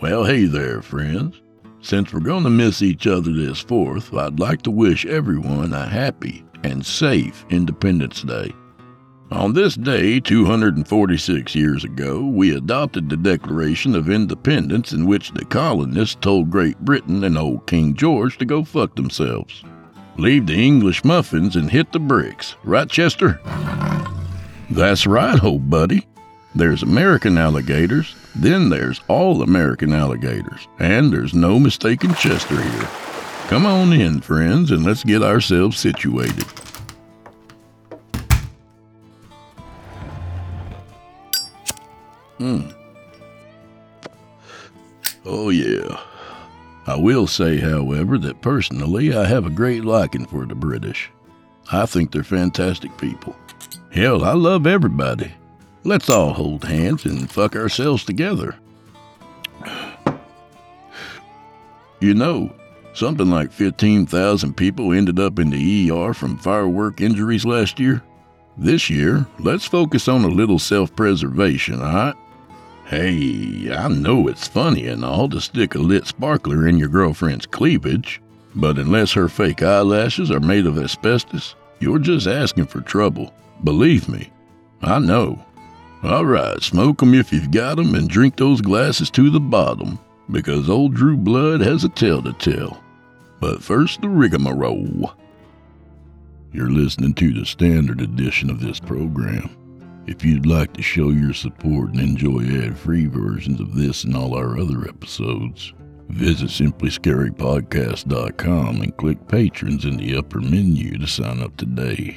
Well, hey there, friends. Since we're going to miss each other this 4th, I'd like to wish everyone a happy and safe Independence Day. On this day, 246 years ago, we adopted the Declaration of Independence in which the colonists told Great Britain and old King George to go fuck themselves. Leave the English muffins and hit the bricks. Right, Chester? That's right, old buddy. There's American alligators, then there's all American alligators, and there's no mistaking Chester here. Come on in, friends, and let's get ourselves situated. Hmm. Oh, yeah. I will say, however, that personally I have a great liking for the British. I think they're fantastic people. Hell, I love everybody. Let's all hold hands and fuck ourselves together. You know, something like 15,000 people ended up in the ER from firework injuries last year. This year, let's focus on a little self preservation, alright? Hey, I know it's funny and all to stick a lit sparkler in your girlfriend's cleavage, but unless her fake eyelashes are made of asbestos, you're just asking for trouble. Believe me, I know. All right, smoke 'em if you've got 'em and drink those glasses to the bottom, because old Drew Blood has a tale to tell. But first, the rigmarole. You're listening to the standard edition of this program. If you'd like to show your support and enjoy ad free versions of this and all our other episodes, visit simplyscarypodcast.com and click Patrons in the upper menu to sign up today.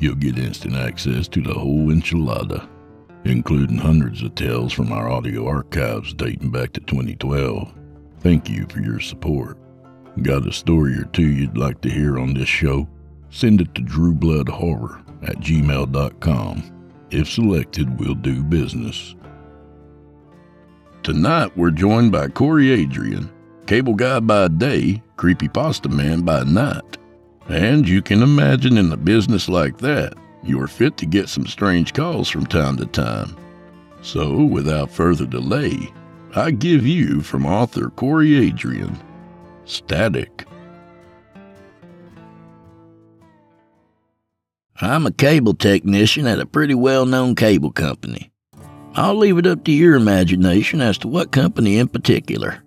You'll get instant access to the whole enchilada, including hundreds of tales from our audio archives dating back to 2012. Thank you for your support. Got a story or two you'd like to hear on this show? Send it to drewbloodhorror at gmail.com. If selected, we'll do business. Tonight, we're joined by Corey Adrian, cable guy by day, creepy pasta man by night. And you can imagine in a business like that, you're fit to get some strange calls from time to time. So, without further delay, I give you from author Corey Adrian Static. I'm a cable technician at a pretty well known cable company. I'll leave it up to your imagination as to what company in particular.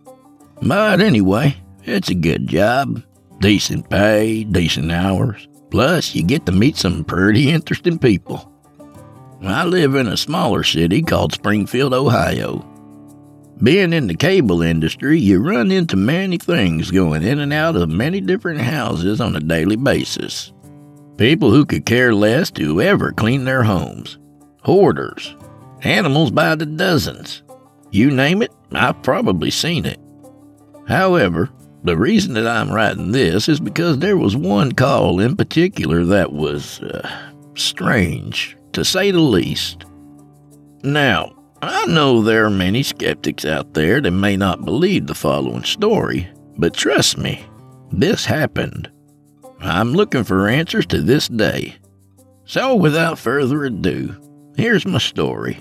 But anyway, it's a good job. Decent pay, decent hours. Plus, you get to meet some pretty interesting people. I live in a smaller city called Springfield, Ohio. Being in the cable industry, you run into many things going in and out of many different houses on a daily basis. People who could care less to ever clean their homes. Hoarders. Animals by the dozens. You name it, I've probably seen it. However, the reason that I'm writing this is because there was one call in particular that was uh, strange, to say the least. Now, I know there are many skeptics out there that may not believe the following story, but trust me, this happened. I'm looking for answers to this day. So, without further ado, here's my story.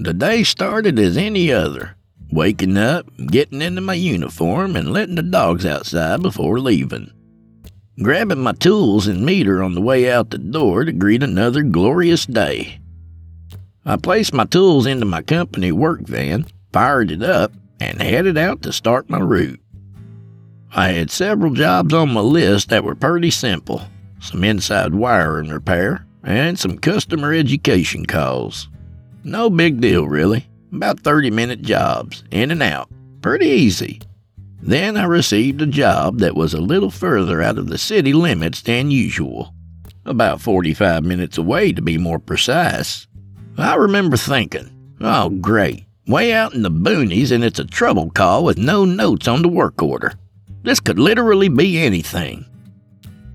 The day started as any other. waking up, getting into my uniform, and letting the dogs outside before leaving. Grabbing my tools and meter on the way out the door to greet another glorious day. I placed my tools into my company work van, fired it up, and headed out to start my route. I had several jobs on my list that were pretty simple some inside wiring repair, and some customer education calls. No big deal, really. About 30 minute jobs, in and out. Pretty easy. Then I received a job that was a little further out of the city limits than usual. About 45 minutes away, to be more precise. I remember thinking, oh, great. Way out in the boonies, and it's a trouble call with no notes on the work order. This could literally be anything.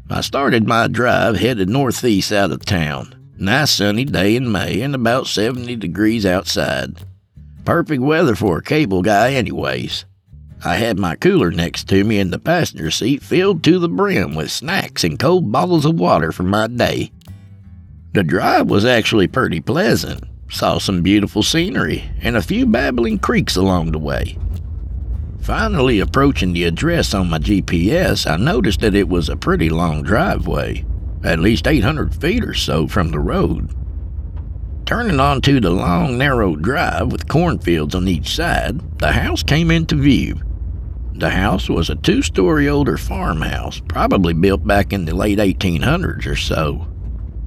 I started my drive headed northeast out of town. Nice sunny day in May and about 70 degrees outside. Perfect weather for a cable guy, anyways. I had my cooler next to me in the passenger seat filled to the brim with snacks and cold bottles of water for my day. The drive was actually pretty pleasant. Saw some beautiful scenery and a few babbling creeks along the way. Finally approaching the address on my GPS, I noticed that it was a pretty long driveway, at least 800 feet or so from the road. Turning onto the long, narrow drive with cornfields on each side, the house came into view. The house was a two story older farmhouse, probably built back in the late 1800s or so.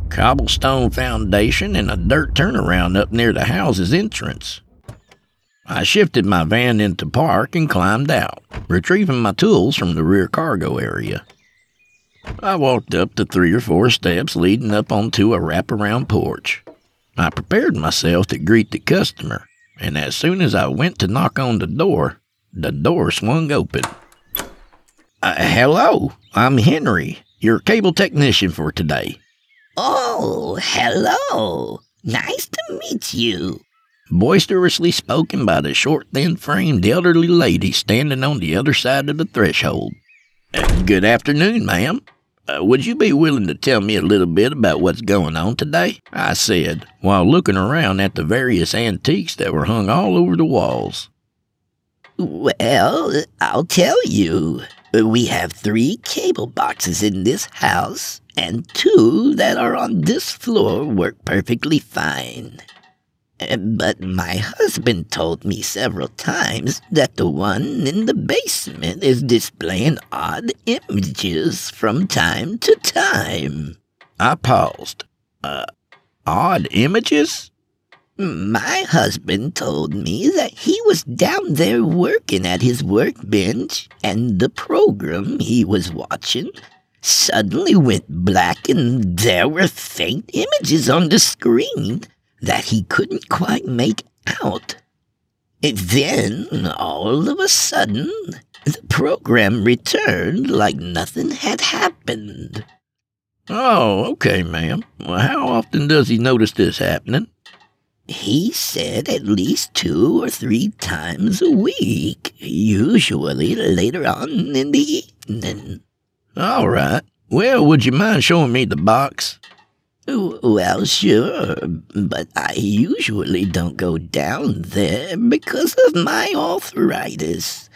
Cobblestone foundation and a dirt turnaround up near the house's entrance. I shifted my van into park and climbed out, retrieving my tools from the rear cargo area. I walked up the three or four steps leading up onto a wraparound porch. I prepared myself to greet the customer, and as soon as I went to knock on the door, the door swung open. Uh, hello, I'm Henry, your cable technician for today. Oh, hello. Nice to meet you boisterously spoken by the short, thin framed elderly lady standing on the other side of the threshold. Uh, good afternoon, ma'am. Uh, would you be willing to tell me a little bit about what's going on today? I said, while looking around at the various antiques that were hung all over the walls. Well, I'll tell you. We have three cable boxes in this house, and two that are on this floor work perfectly fine. But my husband told me several times that the one in the basement is displaying odd images from time to time. I paused. Uh, odd images? My husband told me that he was down there working at his workbench, and the program he was watching suddenly went black, and there were faint images on the screen that he couldn't quite make out. Then, all of a sudden, the program returned like nothing had happened. Oh, okay, ma'am. Well, how often does he notice this happening? He said at least two or three times a week, usually later on in the evening. All right. Well, would you mind showing me the box? Well, sure, but I usually don't go down there because of my arthritis.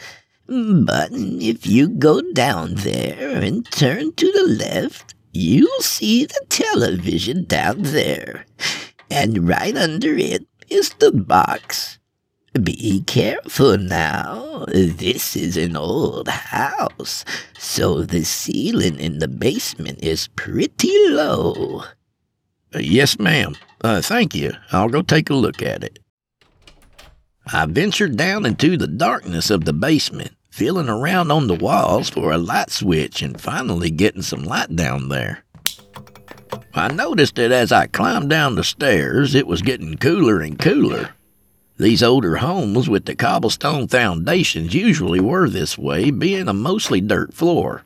But if you go down there and turn to the left, you'll see the television down there. And right under it is the box. Be careful now. This is an old house, so the ceiling in the basement is pretty low. Yes, ma'am. Uh, thank you. I'll go take a look at it. I ventured down into the darkness of the basement, feeling around on the walls for a light switch and finally getting some light down there. I noticed that as I climbed down the stairs, it was getting cooler and cooler. These older homes with the cobblestone foundations usually were this way, being a mostly dirt floor.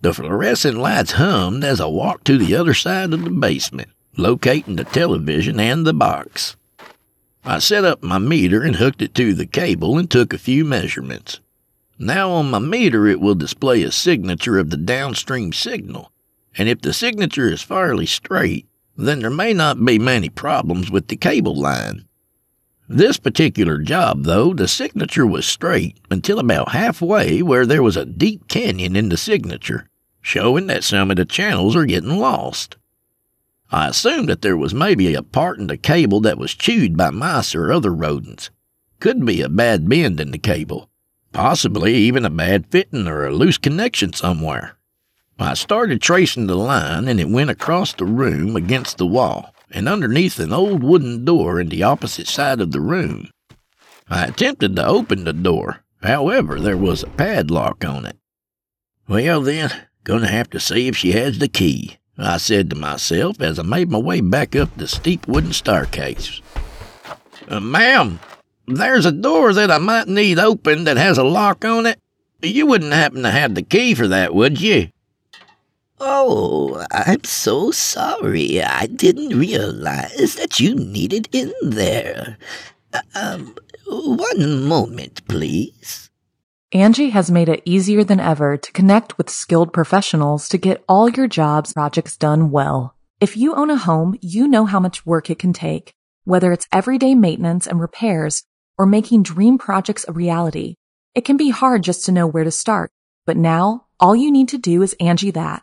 The fluorescent lights hummed as I walked to the other side of the basement, locating the television and the box. I set up my meter and hooked it to the cable and took a few measurements. Now on my meter it will display a signature of the downstream signal, and if the signature is fairly straight, then there may not be many problems with the cable line. This particular job, though, the signature was straight until about halfway where there was a deep canyon in the signature, showing that some of the channels are getting lost. I assumed that there was maybe a part in the cable that was chewed by mice or other rodents. Could be a bad bend in the cable, possibly even a bad fitting or a loose connection somewhere. I started tracing the line and it went across the room against the wall and underneath an old wooden door in the opposite side of the room. I attempted to open the door, however, there was a padlock on it. Well, then, gonna have to see if she has the key, I said to myself as I made my way back up the steep wooden staircase. Uh, ma'am, there's a door that I might need open that has a lock on it. You wouldn't happen to have the key for that, would you? Oh, I'm so sorry. I didn't realize that you needed in there. Um, one moment, please. Angi has made it easier than ever to connect with skilled professionals to get all your jobs projects done well. If you own a home, you know how much work it can take, whether it's everyday maintenance and repairs or making dream projects a reality. It can be hard just to know where to start, but now all you need to do is Angi that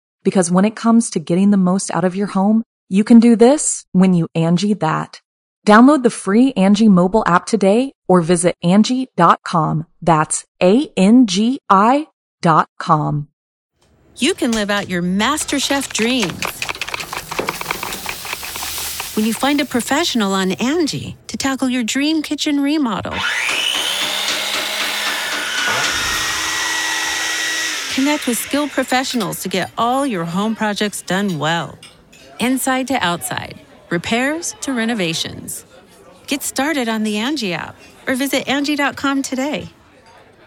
Because when it comes to getting the most out of your home, you can do this when you Angi that. Download the free Angi mobile app today or visit Angi.com. That's A-N-G-I dot com. You can live out your MasterChef dreams when you find a professional on Angi to tackle your dream kitchen remodel. Connect with skilled professionals to get all your home projects done well. Inside to outside, repairs to renovations. Get started on the Angi app or visit Angi.com today.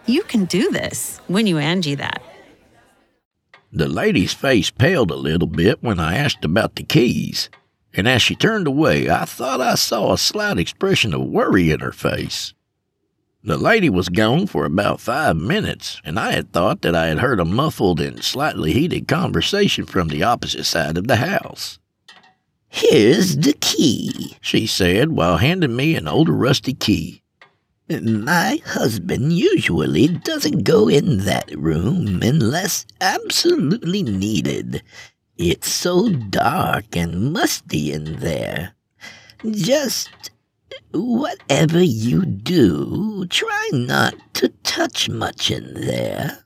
You can do this when you Angi that. The lady's face paled a little bit when I asked about the keys, and as she turned away, I thought I saw a slight expression of worry in her face. The lady was gone for about five minutes, and I had thought that I had heard a muffled and slightly heated conversation from the opposite side of the house. Here's the key, she said while handing me an old rusty key. My husband usually doesn't go in that room unless absolutely needed. It's so dark and musty in there. Just Whatever you do, try not to touch much in there.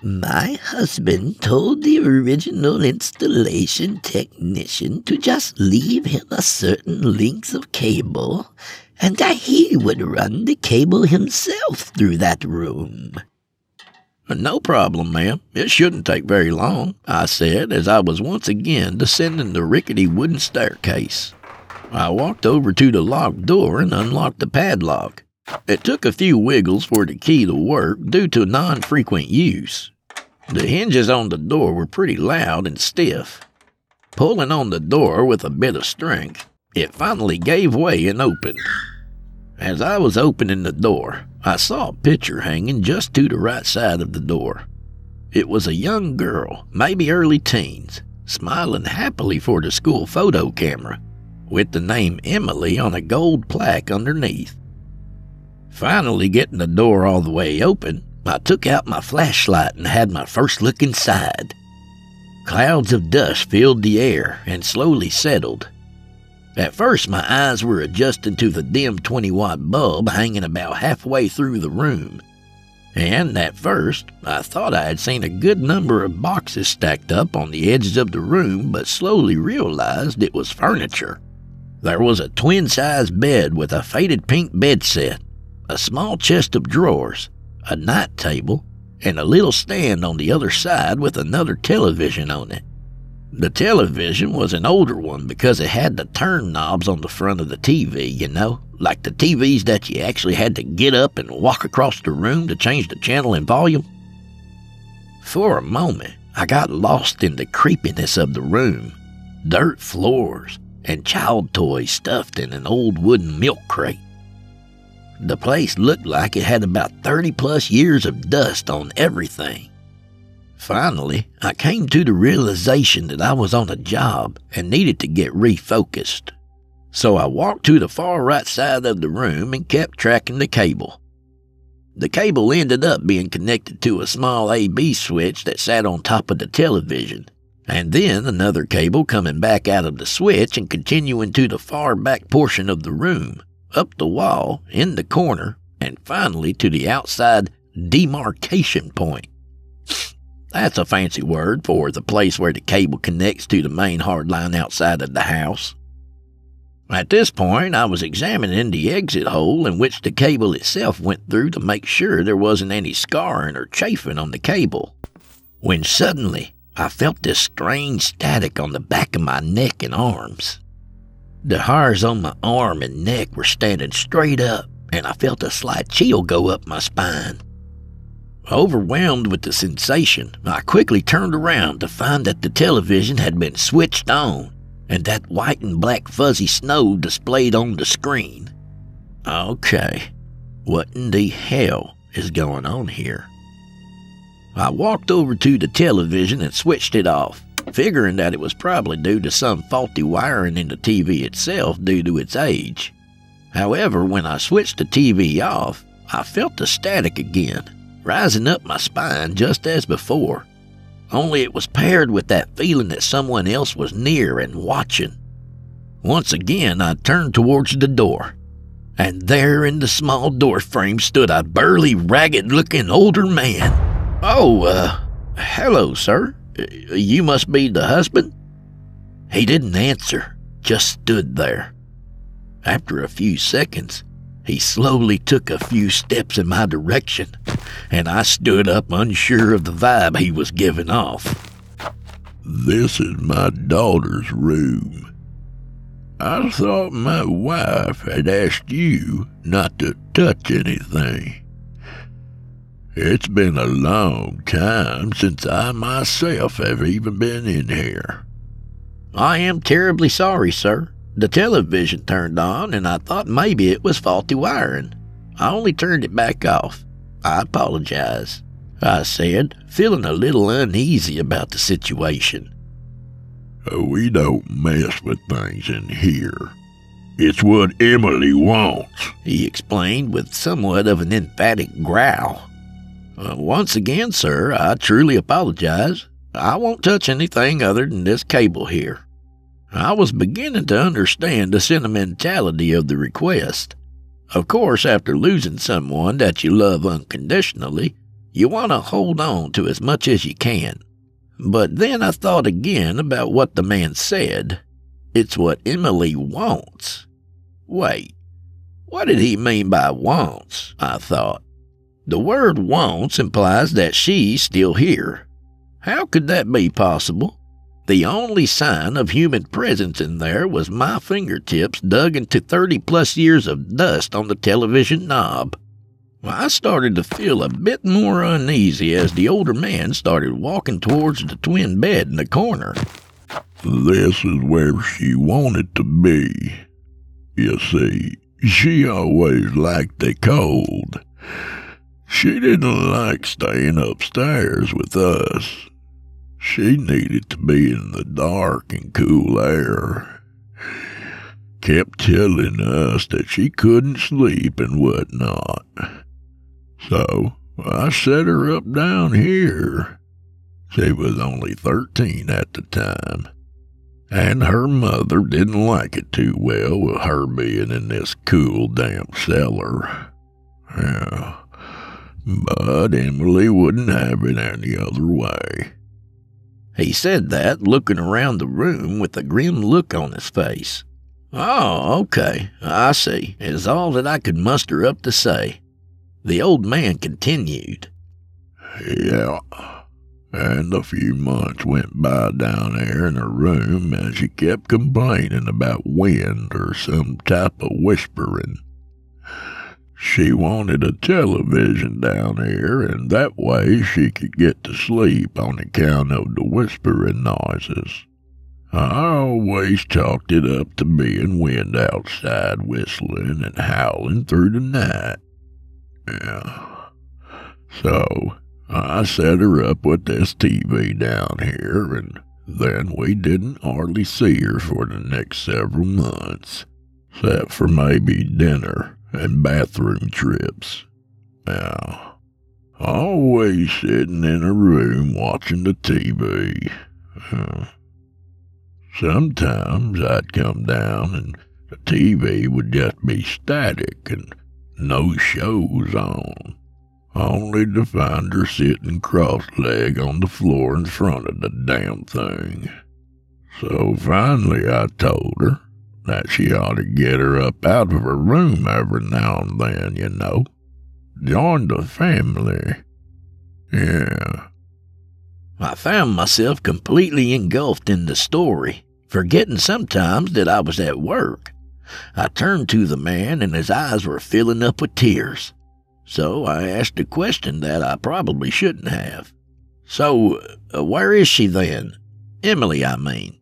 My husband told the original installation technician to just leave him a certain length of cable, and that he would run the cable himself through that room. No problem, ma'am. It shouldn't take very long, I said as I was once again descending the rickety wooden staircase. I walked over to the locked door and unlocked the padlock. It took a few wiggles for the key to work due to non frequent use. The hinges on the door were pretty loud and stiff. Pulling on the door with a bit of strength, it finally gave way and opened. As I was opening the door, I saw a picture hanging just to the right side of the door. It was a young girl, maybe early teens, smiling happily for the school photo camera with the name Emily on a gold plaque underneath. Finally, getting the door all the way open, I took out my flashlight and had my first look inside. Clouds of dust filled the air and slowly settled. At first, my eyes were adjusting to the dim 20 watt bulb hanging about halfway through the room. And at first, I thought I had seen a good number of boxes stacked up on the edges of the room, but slowly realized it was furniture. There was a twin sized bed with a faded pink bed set, a small chest of drawers, a night table, and a little stand on the other side with another television on it. The television was an older one because it had the turn knobs on the front of the TV, you know, like the TVs that you actually had to get up and walk across the room to change the channel and volume. For a moment, I got lost in the creepiness of the room dirt floors and child toys stuffed in an old wooden milk crate. The place looked like it had about 30 plus years of dust on everything. Finally, I came to the realization that I was on a job and needed to get refocused. So I walked to the far right side of the room and kept tracking the cable. The cable ended up being connected to a small AB switch that sat on top of the television, and then another cable coming back out of the switch and continuing to the far back portion of the room, up the wall, in the corner, and finally to the outside demarcation point. That's a fancy word for the place where the cable connects to the main hard line outside of the house. At this point, I was examining the exit hole in which the cable itself went through to make sure there wasn't any scarring or chafing on the cable. When suddenly, I felt this strange static on the back of my neck and arms. The hairs on my arm and neck were standing straight up, and I felt a slight chill go up my spine. Overwhelmed with the sensation, I quickly turned around to find that the television had been switched on and that white and black fuzzy snow displayed on the screen. Okay, what in the hell is going on here? I walked over to the television and switched it off, figuring that it was probably due to some faulty wiring in the TV itself due to its age. However, when I switched the TV off, I felt the static again rising up my spine just as before. Only it was paired with that feeling that someone else was near and watching. Once again, I turned towards the door, and there in the small door frame stood a burly, ragged looking older man. Oh, uh, hello, sir. You must be the husband? He didn't answer, just stood there. After a few seconds, he slowly took a few steps in my direction, and I stood up unsure of the vibe he was giving off. This is my daughter's room. I thought my wife had asked you not to touch anything. It's been a long time since I myself have even been in here. I am terribly sorry, sir, the television turned on, and I thought maybe it was faulty wiring. I only turned it back off. I apologize, I said, feeling a little uneasy about the situation. Uh, we don't mess with things in here. It's what Emily wants, he explained with somewhat of an emphatic growl. Uh, once again, sir, I truly apologize. I won't touch anything other than this cable here. I was beginning to understand the sentimentality of the request. Of course, after losing someone that you love unconditionally, you want to hold on to as much as you can. But then I thought again about what the man said. It's what Emily wants. Wait, what did he mean by wants? I thought. The word wants implies that she's still here. How could that be possible? The only sign of human presence in there was my fingertips dug into 30 plus years of dust on the television knob. I started to feel a bit more uneasy as the older man started walking towards the twin bed in the corner. This is where she wanted to be. You see, she always liked the cold. She didn't like staying upstairs with us. She needed to be in the dark and cool air. Kept telling us that she couldn't sleep and whatnot. So I set her up down here. She was only 13 at the time. And her mother didn't like it too well with her being in this cool, damp cellar. Yeah. But Emily wouldn't have it any other way. He said that, looking around the room with a grim look on his face. Oh, okay, I see, is all that I could muster up to say. The old man continued. Yeah, and a few months went by down there in her room and she kept complaining about wind or some type of whispering. She wanted a television down here, and that way she could get to sleep on account of the whispering noises. I always chalked it up to being wind outside whistling and howling through the night. Yeah. So I set her up with this TV down here, and then we didn't hardly see her for the next several months, except for maybe dinner and bathroom trips. Now, always sitting in a room watching the TV. Sometimes I'd come down and the TV would just be static and no shows on. Only to find her sitting cross-legged on the floor in front of the damn thing. So finally I told her, that she ought to get her up out of her room every now and then, you know. Join the family. Yeah. I found myself completely engulfed in the story, forgetting sometimes that I was at work. I turned to the man, and his eyes were filling up with tears. So I asked a question that I probably shouldn't have. So, uh, where is she then? Emily, I mean.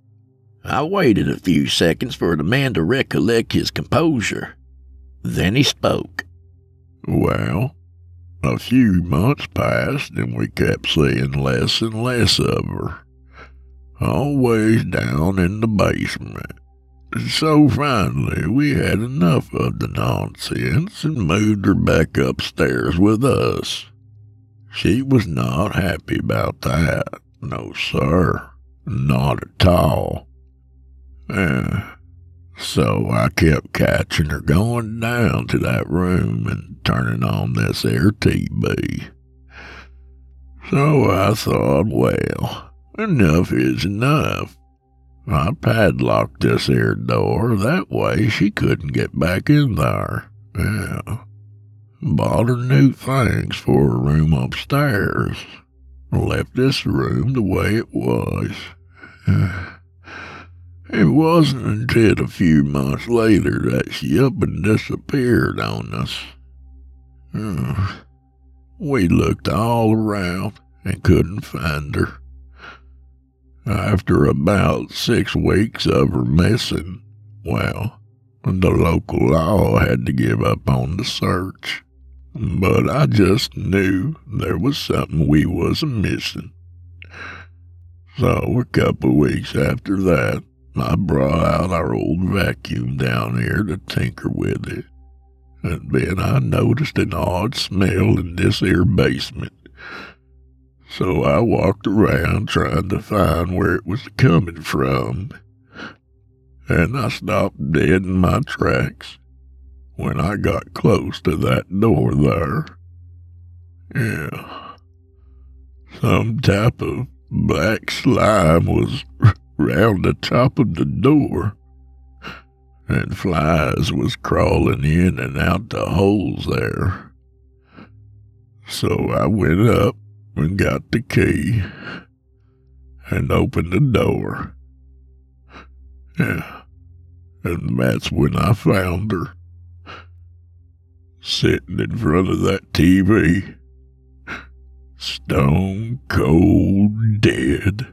I waited a few seconds for the man to recollect his composure. Then he spoke. Well, a few months passed and we kept seeing less and less of her. Always down in the basement. So finally, we had enough of the nonsense and moved her back upstairs with us. She was not happy about that. No, sir. Not at all. Yeah. So I kept catching her going down to that room and turning on this air TV. So I thought, well, enough is enough. I padlocked this air door, that way she couldn't get back in there. Yeah. Bought her new things for her room upstairs. Left this room the way it was. It wasn't until a few months later that she up and disappeared on us. we looked all around and couldn't find her. After about six weeks of her missing, well, the local law had to give up on the search. But I just knew there was something we was missing. So a couple weeks after that, I brought out our old vacuum down here to tinker with it. And then I noticed an odd smell in this here basement. So I walked around trying to find where it was coming from. And I stopped dead in my tracks when I got close to that door there. Yeah. Some type of black slime was round the top of the door, and flies was crawling in and out the holes there. So I went up and got the key and opened the door. Yeah, and that's when I found her, sitting in front of that TV, stone cold dead.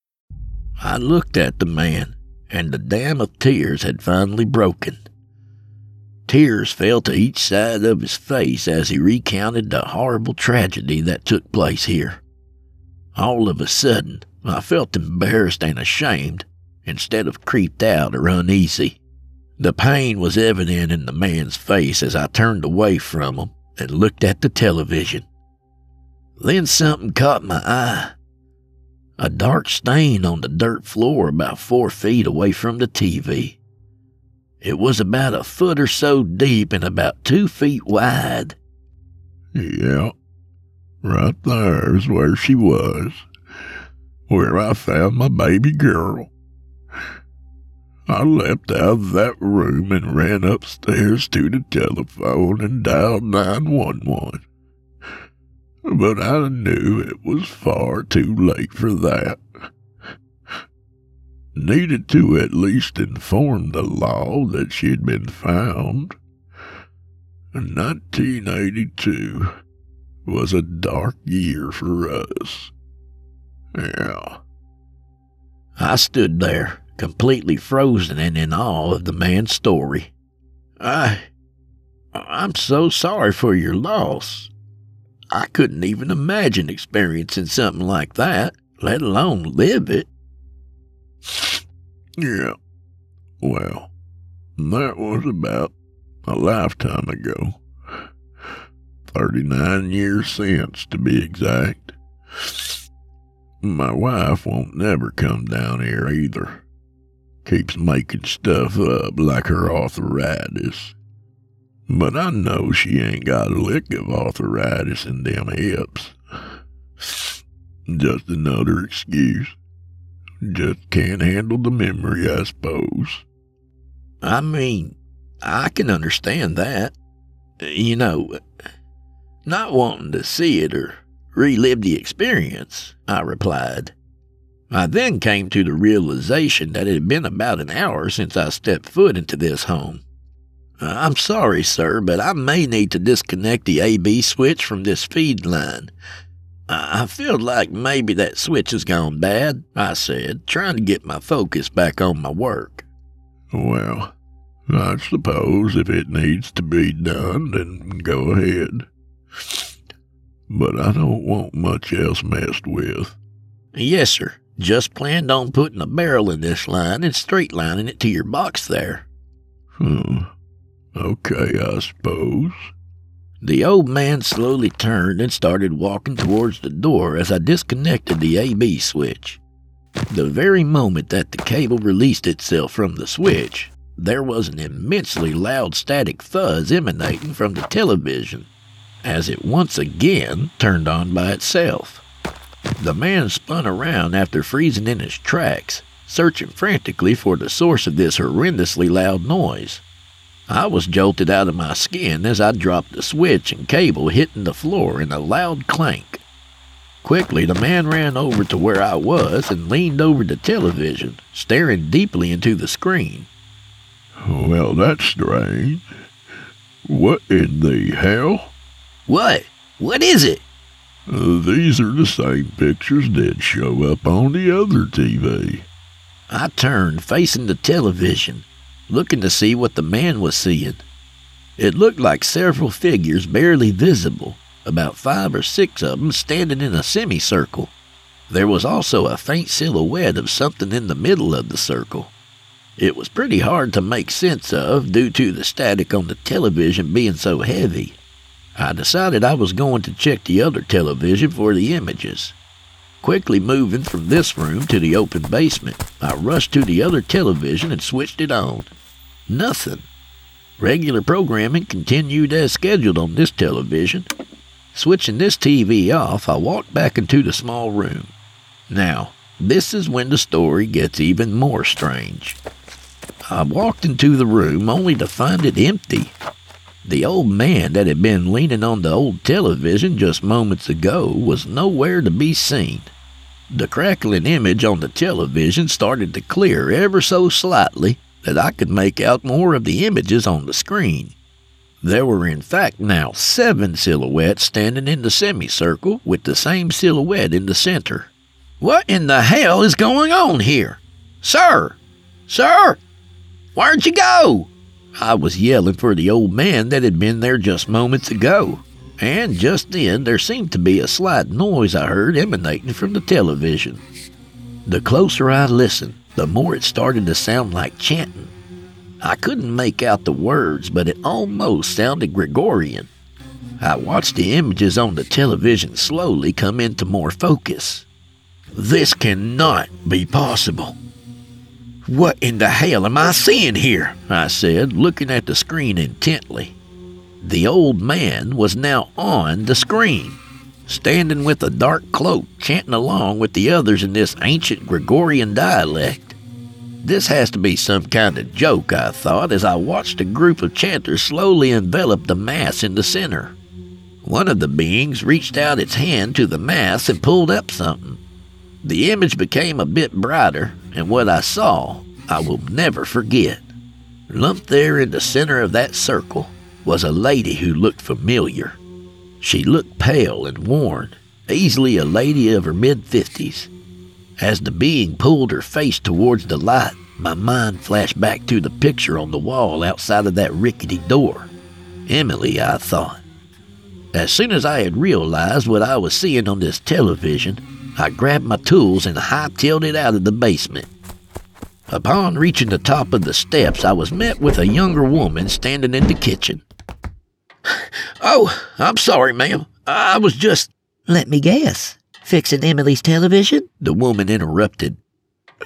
I looked at the man, and the dam of tears had finally broken. Tears fell to each side of his face as he recounted the horrible tragedy that took place here. All of a sudden, I felt embarrassed and ashamed instead of creeped out or uneasy. The pain was evident in the man's face as I turned away from him and looked at the television. Then something caught my eye a dark stain on the dirt floor about four feet away from the TV. It was about a foot or so deep and about two feet wide. Yeah, right there's where she was, where I found my baby girl. I leapt out of that room and ran upstairs to the telephone and dialed 911 but I knew it was far too late for that. Needed to at least inform the law that she had been found. 1982 was a dark year for us. Yeah. I stood there, completely frozen and in awe of the man's story. I. I'm so sorry for your loss. I couldn't even imagine experiencing something like that, let alone live it. Yeah. Well, that was about a lifetime ago. 39 years since, to be exact. My wife won't never come down here either. Keeps making stuff up like her arthritis. But I know she ain't got a lick of arthritis in them hips. Just another excuse. Just can't handle the memory, I suppose. I mean, I can understand that. You know, not wanting to see it or relive the experience, I replied. I then came to the realization that it had been about an hour since I stepped foot into this home. I'm sorry, sir, but I may need to disconnect the AB switch from this feed line. I feel like maybe that switch has gone bad, I said, trying to get my focus back on my work. Well, I suppose if it needs to be done, then go ahead. But I don't want much else messed with. Yes, sir. Just planned on putting a barrel in this line and straight lining it to your box there. Hmm. Okay, I suppose. The old man slowly turned and started walking towards the door as I disconnected the AB switch. The very moment that the cable released itself from the switch, there was an immensely loud static fuzz emanating from the television as it once again turned on by itself. The man spun around after freezing in his tracks, searching frantically for the source of this horrendously loud noise. I was jolted out of my skin as I dropped the switch and cable hitting the floor in a loud clank. Quickly, the man ran over to where I was and leaned over the television, staring deeply into the screen. Well, that's strange. What in the hell? What? What is it? Uh, these are the same pictures that show up on the other TV. I turned, facing the television, looking to see what the man was seeing. It looked like several figures barely visible, about five or six of them standing in a semicircle. There was also a faint silhouette of something in the middle of the circle. It was pretty hard to make sense of due to the static on the television being so heavy. I decided I was going to check the other television for the images. Quickly moving from this room to the open basement, I rushed to the other television and switched it on. Nothing. Regular programming continued as scheduled on this television. Switching this TV off, I walked back into the small room. Now, this is when the story gets even more strange. I walked into the room only to find it empty. The old man that had been leaning on the old television just moments ago was nowhere to be seen. The crackling image on the television started to clear ever so slightly that I could make out more of the images on the screen. There were in fact now seven silhouettes standing in the semicircle with the same silhouette in the center. What in the hell is going on here? Sir! Sir! Where'd you go? I was yelling for the old man that had been there just moments ago. And just then there seemed to be a slight noise I heard emanating from the television. The closer I listened, the more it started to sound like chanting. I couldn't make out the words, but it almost sounded Gregorian. I watched the images on the television slowly come into more focus. This cannot be possible. What in the hell am I seeing here? I said, looking at the screen intently. The old man was now on the screen, standing with a dark cloak, chanting along with the others in this ancient Gregorian dialect. This has to be some kind of joke, I thought, as I watched a group of chanters slowly envelop the mass in the center. One of the beings reached out its hand to the mass and pulled up something. The image became a bit brighter, and what I saw I will never forget. Lumped there in the center of that circle was a lady who looked familiar. She looked pale and worn, easily a lady of her mid fifties. As the being pulled her face towards the light, my mind flashed back to the picture on the wall outside of that rickety door. Emily, I thought. As soon as I had realized what I was seeing on this television, I grabbed my tools and hightailed it out of the basement. Upon reaching the top of the steps, I was met with a younger woman standing in the kitchen. Oh, I'm sorry, ma'am. I was just. Let me guess. Fixing Emily's television? The woman interrupted.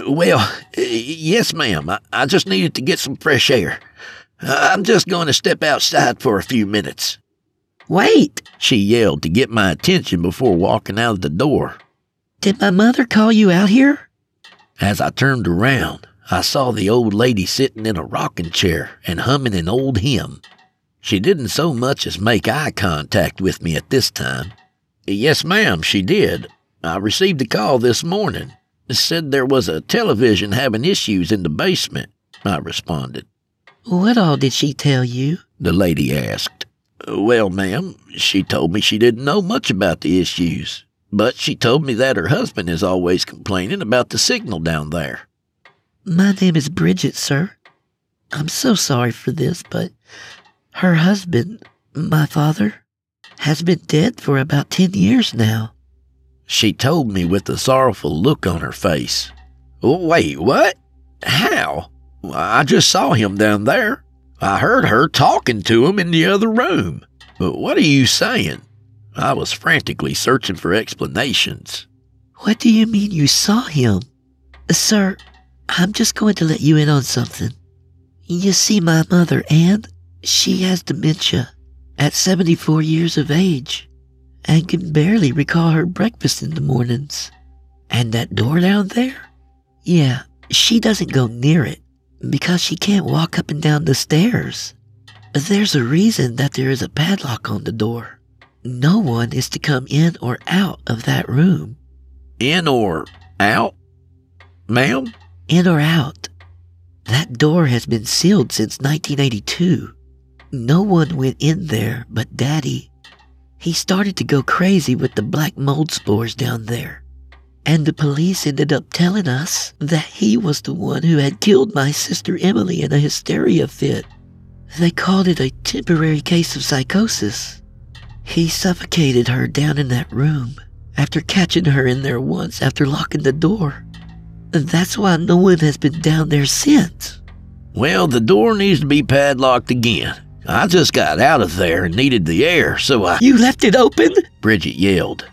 Well, yes, ma'am. I, I just needed to get some fresh air. I'm just going to step outside for a few minutes. Wait, she yelled to get my attention before walking out of the door. Did my mother call you out here? As I turned around, I saw the old lady sitting in a rocking chair and humming an old hymn. She didn't so much as make eye contact with me at this time. Yes, ma'am, she did. I received a call this morning. It said there was a television having issues in the basement, I responded. What all did she tell you? The lady asked. Well, ma'am, she told me she didn't know much about the issues, but she told me that her husband is always complaining about the signal down there. My name is Bridget, sir. I'm so sorry for this, but her husband, my father, has been dead for about ten years now. She told me with a sorrowful look on her face. Oh, wait, what? How? I just saw him down there. I heard her talking to him in the other room. But what are you saying? I was frantically searching for explanations. What do you mean you saw him? Sir, I'm just going to let you in on something. You see, my mother, Anne, she has dementia at 74 years of age and can barely recall her breakfast in the mornings. And that door down there? Yeah, she doesn't go near it because she can't walk up and down the stairs. There's a reason that there is a padlock on the door. No one is to come in or out of that room. In or out? Ma'am? In or out. That door has been sealed since 1982. No one went in there but Daddy. He started to go crazy with the black mold spores down there. And the police ended up telling us that he was the one who had killed my sister Emily in a hysteria fit. They called it a temporary case of psychosis. He suffocated her down in that room after catching her in there once after locking the door. That's why no one has been down there since. Well, the door needs to be padlocked again. I just got out of there and needed the air, so I. You left it open? Bridget yelled.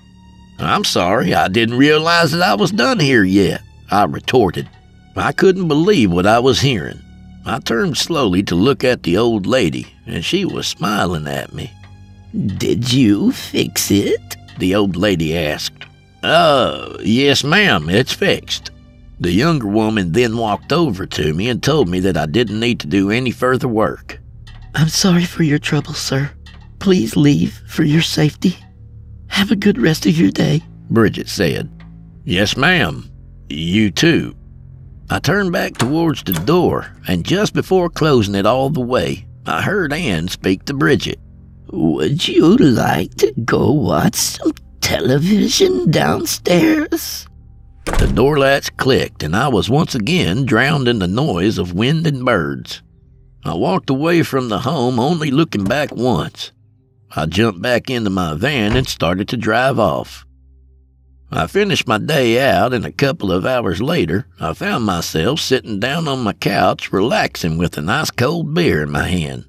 I'm sorry, I didn't realize that I was done here yet, I retorted. I couldn't believe what I was hearing. I turned slowly to look at the old lady, and she was smiling at me. Did you fix it? The old lady asked. Uh, yes, ma'am, it's fixed. The younger woman then walked over to me and told me that I didn't need to do any further work. I'm sorry for your trouble, sir. Please leave for your safety. Have a good rest of your day, Bridget said. Yes, ma'am. You too. I turned back towards the door, and just before closing it all the way, I heard Anne speak to Bridget. Would you like to go watch some television downstairs? The door latch clicked, and I was once again drowned in the noise of wind and birds. I walked away from the home only looking back once. I jumped back into my van and started to drive off. I finished my day out, and a couple of hours later, I found myself sitting down on my couch, relaxing with a nice cold beer in my hand.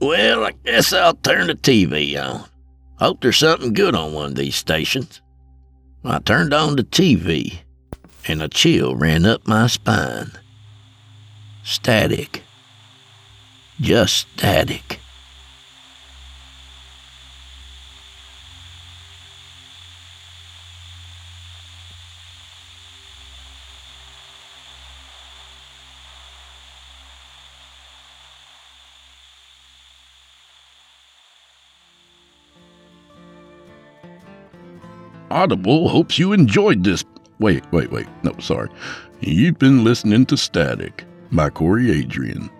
Well, I guess I'll turn the TV on. Hope there's something good on one of these stations. I turned on the TV, and a chill ran up my spine. Static. Just static. Audible hopes you enjoyed this. Wait, wait, wait. No, sorry. You've been listening to Static by Corey Adrian.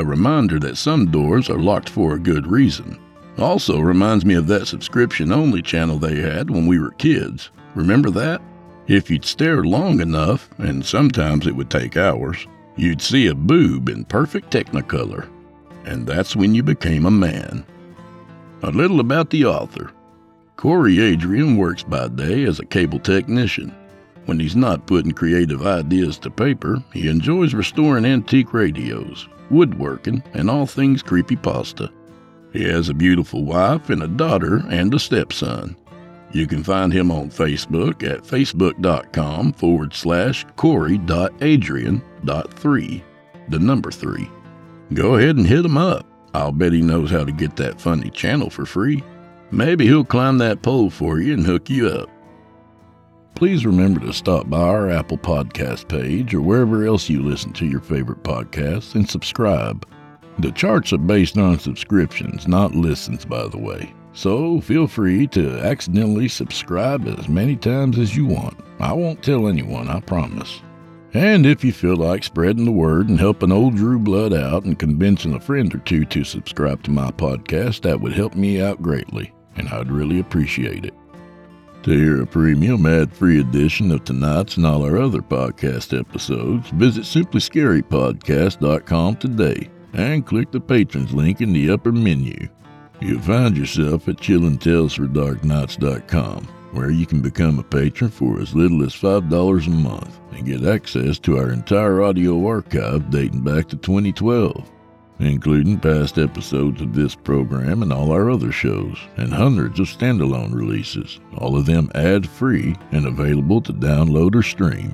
A reminder that some doors are locked for a good reason. Also reminds me of that subscription only channel they had when we were kids. Remember that? If you'd stare long enough, and sometimes it would take hours, you'd see a boob in perfect technicolor. And that's when you became a man. A little about the author. Corey Adrian works by day as a cable technician. When he's not putting creative ideas to paper, he enjoys restoring antique radios, woodworking, and all things creepy pasta. He has a beautiful wife and a daughter and a stepson. You can find him on Facebook at facebook.com forward slash Corey.Adrian.3, the number three. Go ahead and hit him up. I'll bet he knows how to get that funny channel for free. Maybe he'll climb that pole for you and hook you up. Please remember to stop by our Apple Podcast page or wherever else you listen to your favorite podcasts and subscribe. The charts are based on subscriptions, not listens, by the way. So feel free to accidentally subscribe as many times as you want. I won't tell anyone, I promise. And if you feel like spreading the word and helping old Drew Blood out and convincing a friend or two to subscribe to my podcast, that would help me out greatly and I'd really appreciate it. To hear a premium ad free edition of tonight's and all our other podcast episodes, visit simplyscarypodcast.com today and click the patrons link in the upper menu. You'll find yourself at chillintalesfordarknights.com, where you can become a patron for as little as $5 a month and get access to our entire audio archive dating back to 2012 including past episodes of this program and all our other shows, and hundreds of standalone releases, all of them ad free and available to download or stream.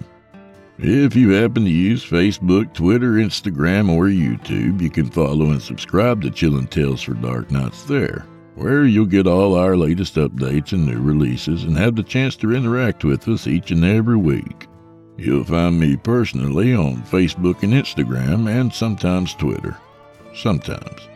If you happen to use Facebook, Twitter, Instagram, or YouTube, you can follow and subscribe to Chillin' Tales for Dark Nights there, where you'll get all our latest updates and new releases and have the chance to interact with us each and every week. You'll find me personally on Facebook and Instagram and sometimes Twitter sometimes.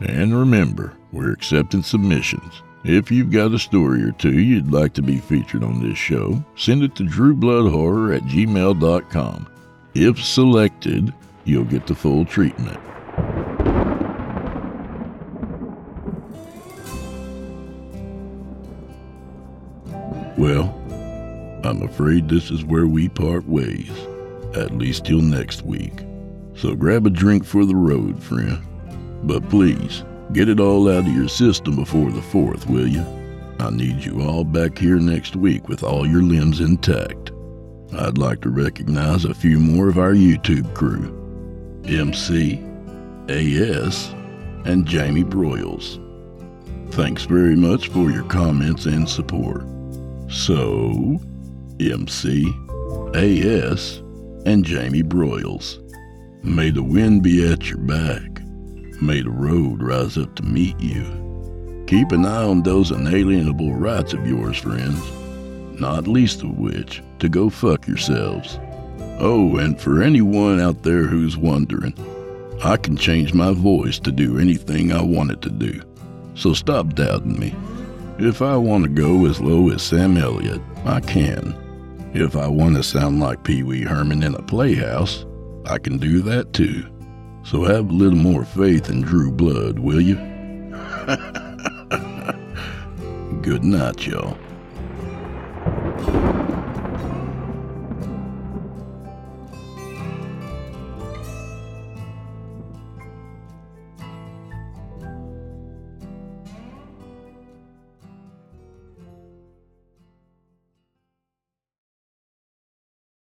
And remember, we're accepting submissions. If you've got a story or two you'd like to be featured on this show, send it to drewbloodhorror at gmail.com. If selected, you'll get the full treatment. Well, I'm afraid this is where we part ways, at least till next week. So grab a drink for the road, friend. But please, get it all out of your system before the 4th, will you? I need you all back here next week with all your limbs intact. I'd like to recognize a few more of our YouTube crew MC, AS, and Jamie Broyles. Thanks very much for your comments and support. So, MC, AS, and Jamie Broyles. May the wind be at your back. May the road rise up to meet you. Keep an eye on those inalienable rights of yours, friends. not least of which to go fuck yourselves. Oh, and for anyone out there who's wondering, I can change my voice to do anything I want it to do. So stop doubting me. If I want to go as low as Sam Elliott, I can. If I want to sound like Pee Wee Herman in a playhouse, I can do that too. So have a little more faith in Drew Blood, will you? Good night, y'all.